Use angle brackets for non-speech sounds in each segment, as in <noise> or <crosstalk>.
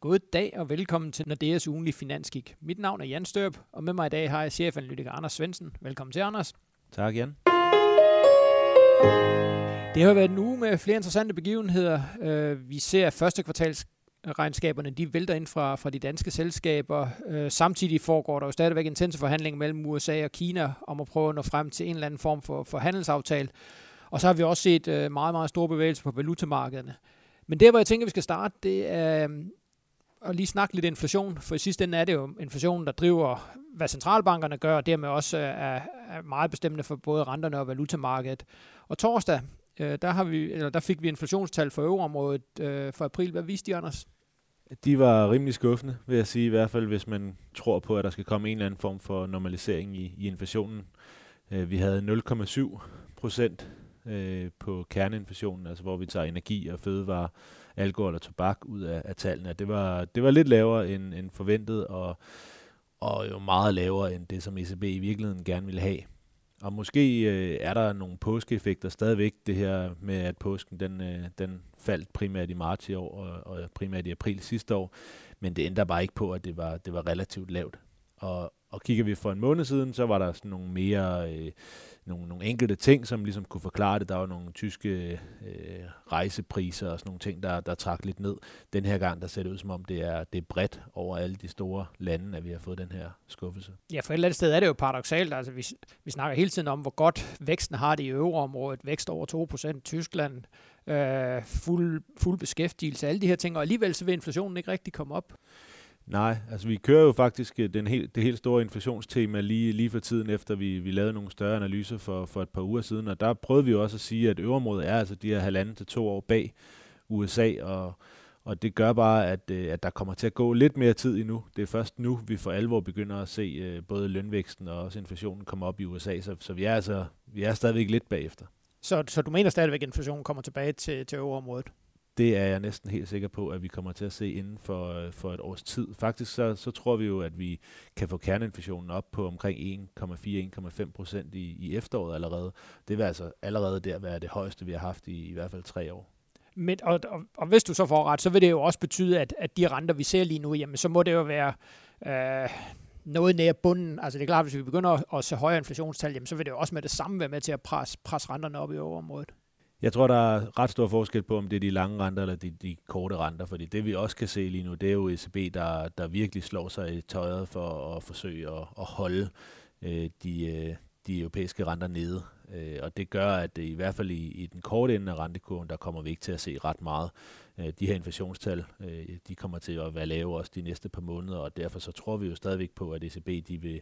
God dag og velkommen til Nordeas ugenlige finanskik. Mit navn er Jan Størp, og med mig i dag har jeg chefanalytiker Anders Svensen. Velkommen til, Anders. Tak, Jan. Det har været en uge med flere interessante begivenheder. Øh, vi ser første kvartals regnskaberne, de vælter ind fra, fra de danske selskaber. Øh, samtidig foregår der jo stadigvæk intense forhandling mellem USA og Kina om at prøve at nå frem til en eller anden form for, for handelsaftale. Og så har vi også set øh, meget, meget store bevægelser på valutamarkederne. Men det, hvor jeg tænker, vi skal starte, det er at lige snakke lidt inflation, for i sidste ende er det jo inflationen, der driver, hvad centralbankerne gør, og dermed også er, er meget bestemmende for både renterne og valutamarkedet. Og torsdag, øh, der, har vi, eller der fik vi inflationstal for øvreområdet øh, for april. Hvad viste de, Anders? De var rimelig skuffende, vil jeg sige, i hvert fald hvis man tror på, at der skal komme en eller anden form for normalisering i, i inflationen. Øh, vi havde 0,7 procent øh, på kerneinflationen, altså hvor vi tager energi og fødevare, alkohol og tobak ud af, af tallene. Det var, det var lidt lavere end, end forventet, og, og jo meget lavere end det, som ECB i virkeligheden gerne ville have. Og måske øh, er der nogle påskeeffekter stadigvæk, det her med, at påsken den, øh, den faldt primært i marts i år og, og primært i april sidste år, men det ændrer bare ikke på, at det var, det var relativt lavt. Og, og kigger vi for en måned siden, så var der sådan nogle mere øh, nogle, nogle enkelte ting, som ligesom kunne forklare det. Der var nogle tyske øh, rejsepriser og sådan nogle ting, der, der trak lidt ned. Den her gang, der ser det ud som om, det er, det er bredt over alle de store lande, at vi har fået den her skuffelse. Ja, for et eller andet sted er det jo paradoxalt. Altså, vi, vi snakker hele tiden om, hvor godt væksten har det i euroområdet. Vækst over 2%. Tyskland, øh, fuld, fuld beskæftigelse, alle de her ting. Og alligevel så vil inflationen ikke rigtig komme op. Nej, altså vi kører jo faktisk øh, den helt, det helt store inflationstema lige, lige for tiden efter, vi, vi lavede nogle større analyser for, for et par uger siden, og der prøvede vi også at sige, at øverområdet er altså de her halvanden til to år bag USA, og, og det gør bare, at, øh, at der kommer til at gå lidt mere tid endnu. Det er først nu, vi for alvor begynder at se øh, både lønvæksten og også inflationen komme op i USA, så, så vi er altså vi er stadigvæk lidt bagefter. Så, så du mener stadigvæk, at inflationen kommer tilbage til, til øverområdet? Det er jeg næsten helt sikker på, at vi kommer til at se inden for, øh, for et års tid. Faktisk så, så tror vi jo, at vi kan få kerneinflationen op på omkring 1,4-1,5 procent i, i efteråret allerede. Det vil altså allerede der være det højeste, vi har haft i i hvert fald tre år. Men, og, og, og hvis du så får ret, så vil det jo også betyde, at, at de renter, vi ser lige nu, jamen, så må det jo være øh, noget nær bunden. Altså det er klart, hvis vi begynder at, at se højere inflationstal, jamen, så vil det jo også med det samme være med til at presse, presse renterne op i overområdet. Jeg tror, der er ret stor forskel på, om det er de lange renter eller de, de korte renter, fordi det vi også kan se lige nu, det er jo ECB, der, der virkelig slår sig i tøjet for at forsøge at, at holde øh, de, øh, de europæiske renter nede. Øh, og det gør, at i hvert fald i, i den korte ende af rentekurven, der kommer vi ikke til at se ret meget. Øh, de her inflationstal, øh, de kommer til at være lave også de næste par måneder, og derfor så tror vi jo stadigvæk på, at ECB de vil,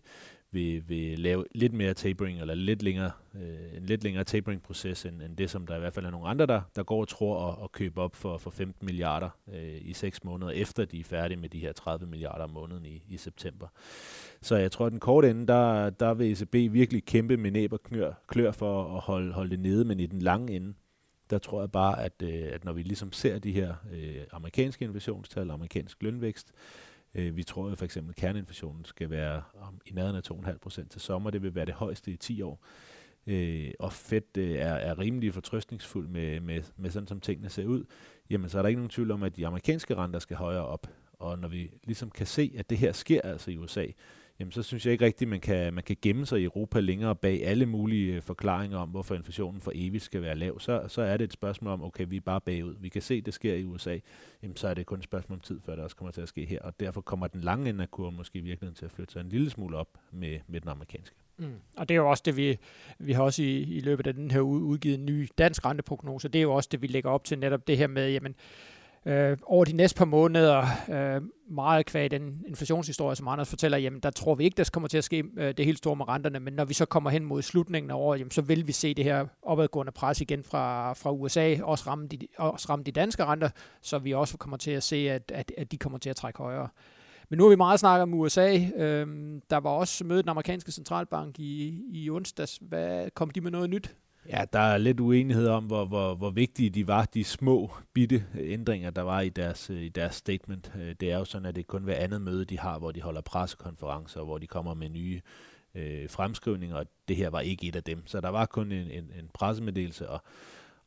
vil, vil lave lidt mere tapering, eller lidt længere, øh, en lidt længere tapering-proces, end, end det, som der i hvert fald er nogle andre, der, der går og tror at, at købe op for, for 15 milliarder øh, i 6 måneder, efter de er færdige med de her 30 milliarder om måneden i, i september. Så jeg tror, at den korte ende, der, der vil ECB virkelig kæmpe med næb og knør, klør for at holde, holde det nede, men i den lange ende, der tror jeg bare, at, øh, at når vi ligesom ser de her øh, amerikanske inflationstal, amerikansk lønvækst, øh, vi tror jo for eksempel, at kerneinflationen skal være om, i nærheden af 2,5 procent til sommer. Det vil være det højeste i 10 år. Øh, og Fed øh, er, er rimelig fortrøstningsfuld med, med, med sådan, som tingene ser ud. Jamen, så er der ikke nogen tvivl om, at de amerikanske renter skal højere op. Og når vi ligesom kan se, at det her sker altså i USA, jamen så synes jeg ikke rigtigt, man kan, man kan gemme sig i Europa længere bag alle mulige øh, forklaringer om, hvorfor inflationen for evigt skal være lav. Så, så er det et spørgsmål om, okay, vi er bare bagud. Vi kan se, at det sker i USA. Jamen så er det kun et spørgsmål om tid, før det også kommer til at ske her. Og derfor kommer den lange ende af kurven måske i virkeligheden til at flytte sig en lille smule op med, med den amerikanske. Mm. Og det er jo også det, vi, vi har også i, i løbet af den her udgivet en ny dansk renteprognose. Det er jo også det, vi lægger op til netop det her med, jamen, øh, Øh, over de næste par måneder, øh, meget kvæg den inflationshistorie, som Anders fortæller, jamen der tror vi ikke, der kommer til at ske øh, det helt store med renterne, men når vi så kommer hen mod slutningen af året, jamen, så vil vi se det her opadgående pres igen fra, fra USA, også ramme, de, også ramme de danske renter, så vi også kommer til at se, at, at, at de kommer til at trække højere. Men nu har vi meget snakket om USA. Øhm, der var også mødet den amerikanske centralbank i, i onsdags. Hvad, kom de med noget nyt? Ja, der er lidt uenighed om, hvor, hvor, hvor vigtige de var, de små, bitte ændringer, der var i deres, øh, i deres statement. Øh, det er jo sådan, at det kun hver andet møde, de har, hvor de holder pressekonferencer, hvor de kommer med nye øh, fremskrivninger, og det her var ikke et af dem. Så der var kun en, en, en pressemeddelelse, og,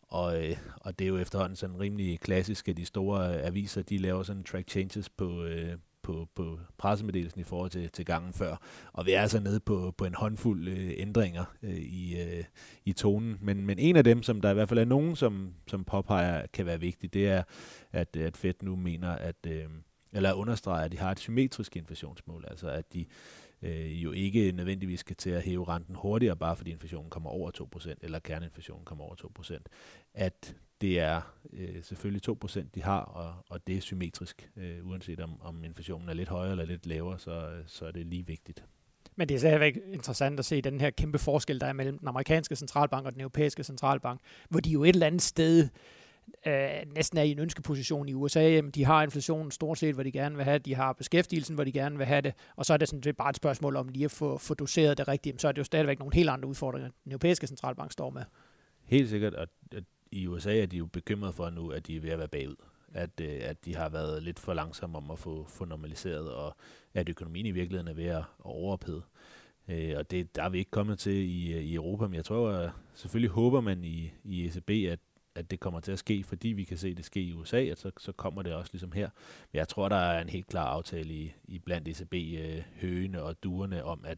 og, øh, og det er jo efterhånden sådan rimelig klassisk, at de store øh, aviser, de laver sådan track changes på, øh, på, på pressemeddelelsen i forhold til, til gangen før. Og vi er altså nede på, på en håndfuld øh, ændringer øh, i, øh, i tonen. Men, men en af dem, som der i hvert fald er nogen, som, som påpeger, kan være vigtig, det er, at, at Fed nu mener, at, øh, eller understreger, at de har et symmetrisk inflationsmål. Altså at de øh, jo ikke nødvendigvis skal til at hæve renten hurtigere, bare fordi inflationen kommer over 2%, eller kerneinflationen kommer over 2%. At det er øh, selvfølgelig 2% de har, og, og det er symmetrisk. Øh, uanset om, om inflationen er lidt højere eller lidt lavere, så, så er det lige vigtigt. Men det er stadigvæk interessant at se den her kæmpe forskel, der er mellem den amerikanske centralbank og den europæiske centralbank, hvor de jo et eller andet sted øh, næsten er i en ønskeposition i USA. Jamen, de har inflationen stort set, hvor de gerne vil have det. De har beskæftigelsen, hvor de gerne vil have det. Og så er det sådan er bare et spørgsmål om lige at få, få doseret det rigtigt. Så er det jo stadigvæk nogle helt andre udfordringer, den europæiske centralbank står med. Helt sikkert, og i USA er de jo bekymret for nu, at de er ved at være bagud. At, øh, at de har været lidt for langsomme om at få, få normaliseret, og at økonomien i virkeligheden er ved at overophede. Øh, og det der er vi ikke kommet til i, øh, i Europa, men jeg tror, at selvfølgelig håber man i, i ECB, at, at det kommer til at ske, fordi vi kan se det ske i USA, at så, så kommer det også ligesom her. Men jeg tror, der er en helt klar aftale i, i blandt ECB-høgene øh, og duerne om, at,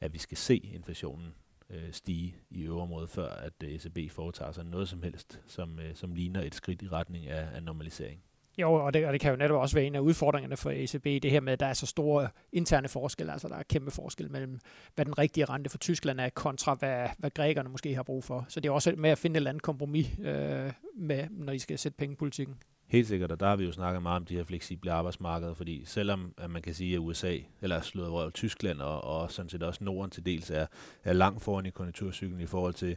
at vi skal se inflationen øh, stige i øverområdet, før at øh, ECB foretager sig noget som helst, som, øh, som ligner et skridt i retning af, af normalisering. Jo, og det, og det kan jo netop også være en af udfordringerne for ECB, det her med, at der er så store interne forskelle, altså der er kæmpe forskel mellem, hvad den rigtige rente for Tyskland er, kontra hvad, hvad grækerne måske har brug for. Så det er også med at finde et eller andet kompromis, øh, med, når de skal sætte pengepolitikken. Helt sikkert, og der har vi jo snakket meget om de her fleksible arbejdsmarkeder, fordi selvom at man kan sige, at USA, eller slået over Tyskland og, og sådan set også Norden til dels er, er langt foran i konjunkturcyklen i forhold til,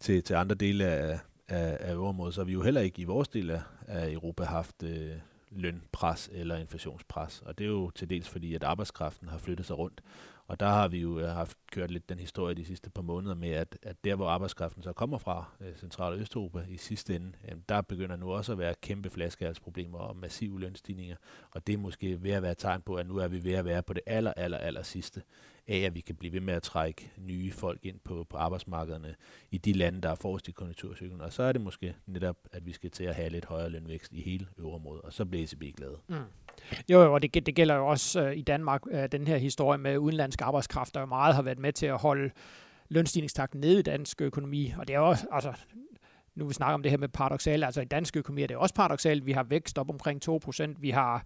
til, til andre dele af, af, af øvrigt, så har vi jo heller ikke i vores del af, af Europa haft øh, lønpres eller inflationspres, og det er jo til dels fordi, at arbejdskraften har flyttet sig rundt, og der har vi jo øh, haft kørt lidt den historie de sidste par måneder med, at, at der, hvor arbejdskraften så kommer fra, øh, Central- og Østeuropa i sidste ende, jamen, der begynder nu også at være kæmpe flaskehalsproblemer og massive lønstigninger. Og det er måske ved at være et tegn på, at nu er vi ved at være på det aller, aller, aller sidste af, at vi kan blive ved med at trække nye folk ind på, på arbejdsmarkederne i de lande, der er forrest i konjunkturcyklen. Og så er det måske netop, at vi skal til at have lidt højere lønvækst i hele øvrigt og så bliver ECB glade. Mm. Jo, jo, og det, det gælder jo også øh, i Danmark, øh, den her historie med udenlandske arbejdskraft, der jo meget har været med til at holde lønstigningstakten nede i dansk økonomi. Og det er også, altså, nu vi snakker om det her med paradoxalt, altså i dansk økonomi er det også paradoxalt. Vi har vækst op omkring 2%, vi har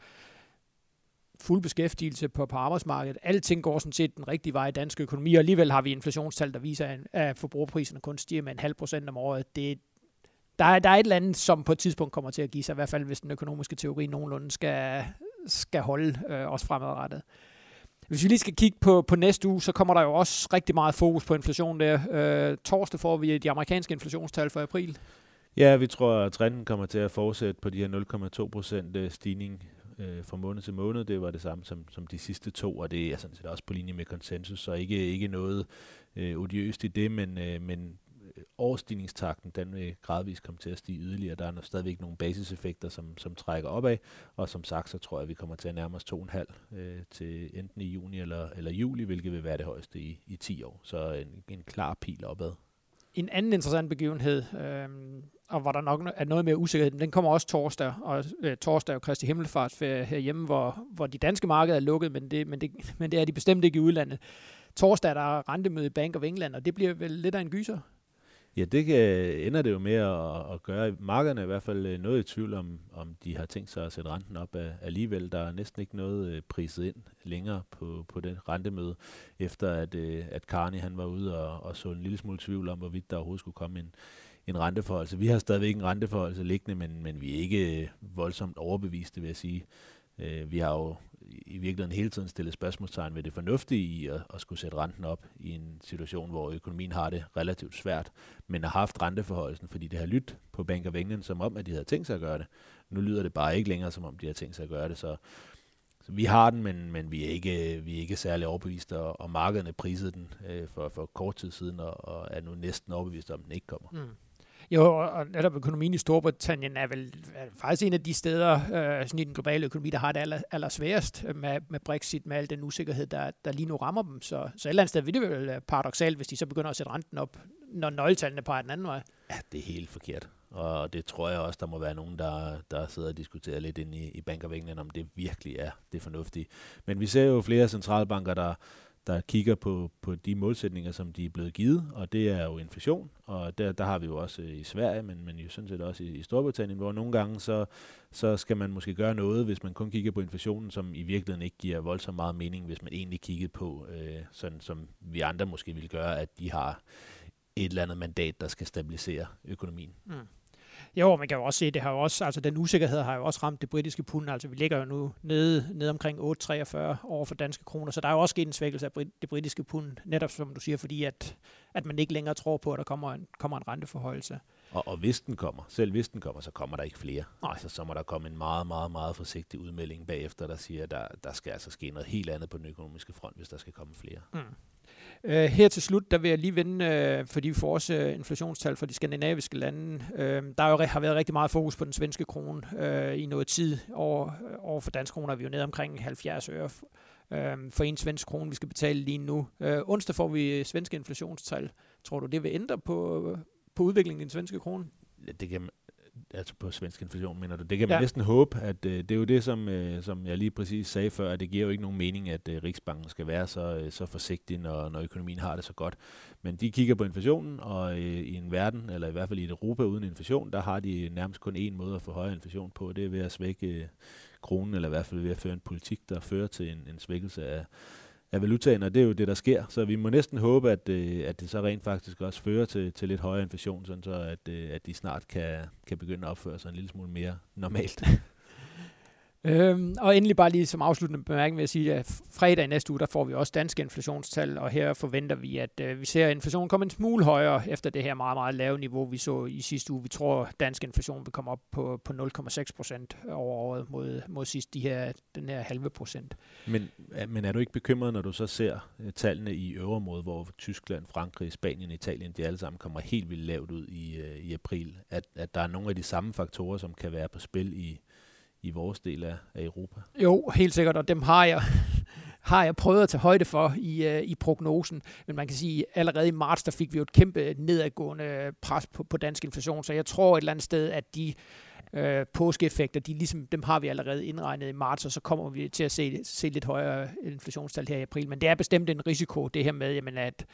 fuld beskæftigelse på, på arbejdsmarkedet. Alting går sådan set den rigtige vej i dansk økonomi, og alligevel har vi inflationstal, der viser, at forbrugerpriserne kun stiger med en halv procent om året. Det, der, er, der er et eller andet, som på et tidspunkt kommer til at give sig, i hvert fald hvis den økonomiske teori nogenlunde skal, skal holde øh, os fremadrettet. Hvis vi lige skal kigge på, på næste uge, så kommer der jo også rigtig meget fokus på inflation der. Øh, torsdag får vi de amerikanske inflationstal for april. Ja, vi tror, at trenden kommer til at fortsætte på de her 0,2 procent øh, stigning øh, fra måned til måned. Det var det samme som, som de sidste to, og det er sådan set også på linje med konsensus, så ikke, ikke noget øh, odiøst i det, men, øh, men overstigningstakten, den vil gradvist komme til at stige yderligere. Der er der stadigvæk nogle basiseffekter, som, som trækker opad, og som sagt, så tror jeg, at vi kommer til at nærme os 2,5 øh, til enten i juni eller, eller juli, hvilket vil være det højeste i, i 10 år. Så en, en klar pil opad. En anden interessant begivenhed, øh, og hvor der nok er noget mere usikkerhed, den kommer også torsdag, og øh, torsdag er jo Kristi Himmelfart herhjemme, hvor, hvor de danske markeder er lukket, men det, men, det, men det er de bestemt ikke i udlandet. Torsdag er der rentemøde i Bank of England, og det bliver vel lidt af en gyser? Ja, det kan, ender det jo med at, at gøre. Markerne er i hvert fald øh, noget i tvivl om, om de har tænkt sig at sætte renten op af, alligevel. Der er næsten ikke noget øh, priset ind længere på, på den rentemøde, efter at, at Carney han var ude og, og så en lille smule tvivl om, hvorvidt der overhovedet skulle komme en, en renteforholdelse. Vi har stadigvæk en renteforholdelse liggende, men, men vi er ikke voldsomt overbeviste, vil jeg sige. Vi har jo i virkeligheden hele tiden stille spørgsmålstegn ved det fornuftige i at, at skulle sætte renten op i en situation, hvor økonomien har det relativt svært, men har haft renteforholdelsen, fordi det har lyttet på Bank of England som om, at de havde tænkt sig at gøre det. Nu lyder det bare ikke længere, som om de har tænkt sig at gøre det, så, så vi har den, men, men vi, er ikke, vi er ikke særlig overbeviste, og, og markederne prisede den øh, for, for kort tid siden, og, og er nu næsten overbevist om, at den ikke kommer. Mm. Jo, og netop økonomien i Storbritannien er vel er faktisk en af de steder øh, sådan i den globale økonomi, der har det aller, aller sværest med, med Brexit, med al den usikkerhed, der, der lige nu rammer dem. Så, så et eller andet sted vil det vel øh, paradoxalt, hvis de så begynder at sætte renten op, når nøgletallene peger den anden vej. Ja, det er helt forkert. Og det tror jeg også, der må være nogen, der, der sidder og diskuterer lidt ind i, i Bank of England, om det virkelig er det fornuftige. Men vi ser jo flere centralbanker, der, der kigger på, på de målsætninger, som de er blevet givet, og det er jo inflation, og der, der har vi jo også øh, i Sverige, men, men jo sådan set også i, i Storbritannien, hvor nogle gange så, så skal man måske gøre noget, hvis man kun kigger på inflationen, som i virkeligheden ikke giver voldsomt meget mening, hvis man egentlig kiggede på, øh, sådan som vi andre måske ville gøre, at de har et eller andet mandat, der skal stabilisere økonomien. Mm. Jo, man kan jo også se, det har jo også, altså den usikkerhed har jo også ramt det britiske pund. Altså vi ligger jo nu nede, nede omkring 8,43 over for danske kroner, så der er jo også sket en svækkelse af det britiske pund, netop som du siger, fordi at, at man ikke længere tror på, at der kommer en, kommer en renteforhøjelse. Og, og hvis den kommer, selv hvis den kommer, så kommer der ikke flere. Nej. Altså, så må der komme en meget, meget, meget forsigtig udmelding bagefter, der siger, at der, der skal altså ske noget helt andet på den økonomiske front, hvis der skal komme flere. Mm. Uh, her til slut, der vil jeg lige vende, uh, fordi vi får også uh, inflationstal for de skandinaviske lande. Uh, der jo, har været rigtig meget fokus på den svenske krone uh, i noget tid. Over, over for dansk kroner er vi jo nede omkring 70 øre uh, for en svensk krone, vi skal betale lige nu. Uh, onsdag får vi svenske inflationstal. Tror du, det vil ændre på, på udviklingen i den svenske krone? Det kan, altså på svensk inflation, mener du. Det kan man ja. næsten håbe, at øh, det er jo det, som, øh, som jeg lige præcis sagde før, at det giver jo ikke nogen mening, at øh, Riksbanken skal være så, øh, så forsigtig, når, når økonomien har det så godt. Men de kigger på inflationen, og øh, i en verden, eller i hvert fald i et Europa uden inflation, der har de nærmest kun én måde at få højere inflation på, det er ved at svække øh, kronen, eller i hvert fald ved at føre en politik, der fører til en, en svækkelse af, af valutaen, og det er jo det, der sker. Så vi må næsten håbe, at, øh, at det så rent faktisk også fører til, til lidt højere inflation, sådan så at, øh, at de snart kan, kan begynde at opføre sig en lille smule mere normalt. <laughs> Øhm, og endelig bare lige som afsluttende bemærkning vil jeg sige, at fredag i næste uge, der får vi også danske inflationstal, og her forventer vi, at øh, vi ser, inflationen komme en smule højere efter det her meget, meget lave niveau, vi så i sidste uge. Vi tror, at dansk inflation vil komme op på, på 0,6 procent over året mod, mod sidst de her, den her halve procent. Men, men er du ikke bekymret, når du så ser øh, tallene i øvrigt, hvor Tyskland, Frankrig, Spanien, Italien, de alle sammen kommer helt vildt lavt ud i, øh, i april, at, at der er nogle af de samme faktorer, som kan være på spil i i vores del af, af Europa. Jo, helt sikkert, og dem har jeg, <laughs> har jeg prøvet at tage højde for i, uh, i prognosen. Men man kan sige, at allerede i marts, der fik vi jo et kæmpe nedadgående pres på, på dansk inflation, så jeg tror et eller andet sted, at de øh, påskeeffekter, de ligesom, dem har vi allerede indregnet i marts, og så kommer vi til at se, se lidt højere inflationstal her i april. Men det er bestemt en risiko, det her med, jamen, at,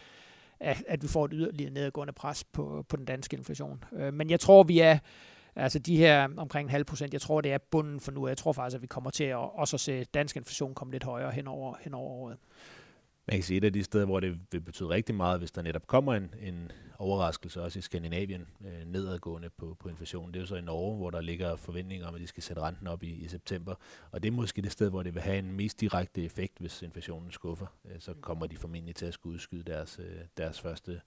at, at vi får et yderligere nedadgående pres på, på den danske inflation. Øh, men jeg tror, vi er Altså de her omkring en halv procent, jeg tror, det er bunden for nu. Jeg tror faktisk, at vi kommer til at også se dansk inflation komme lidt højere hen over, hen over året. Man kan sige, et af de steder, hvor det vil betyde rigtig meget, hvis der netop kommer en, en overraskelse også i Skandinavien øh, nedadgående på, på inflationen. Det er jo så i Norge, hvor der ligger forventninger om, at de skal sætte renten op i, i september. Og det er måske det sted, hvor det vil have en mest direkte effekt, hvis inflationen skuffer. Øh, så kommer de formentlig til at skulle udskyde deres, øh, deres første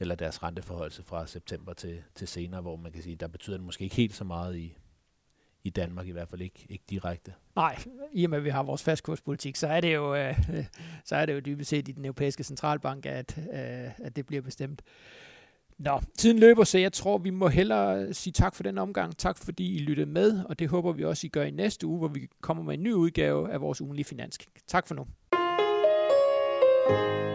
eller deres renteforholdelse fra september til, til senere, hvor man kan sige, der betyder det måske ikke helt så meget i, i Danmark, i hvert fald ikke, ikke direkte. Nej, i og med at vi har vores fastkurspolitik, så er det jo, øh, <laughs> så er det jo dybest set i den europæiske centralbank, at, øh, at det bliver bestemt. Nå, tiden løber, så jeg tror, vi må hellere sige tak for den omgang. Tak fordi I lyttede med, og det håber vi også, I gør i næste uge, hvor vi kommer med en ny udgave af vores ugenlige finansk. Tak for nu. thank you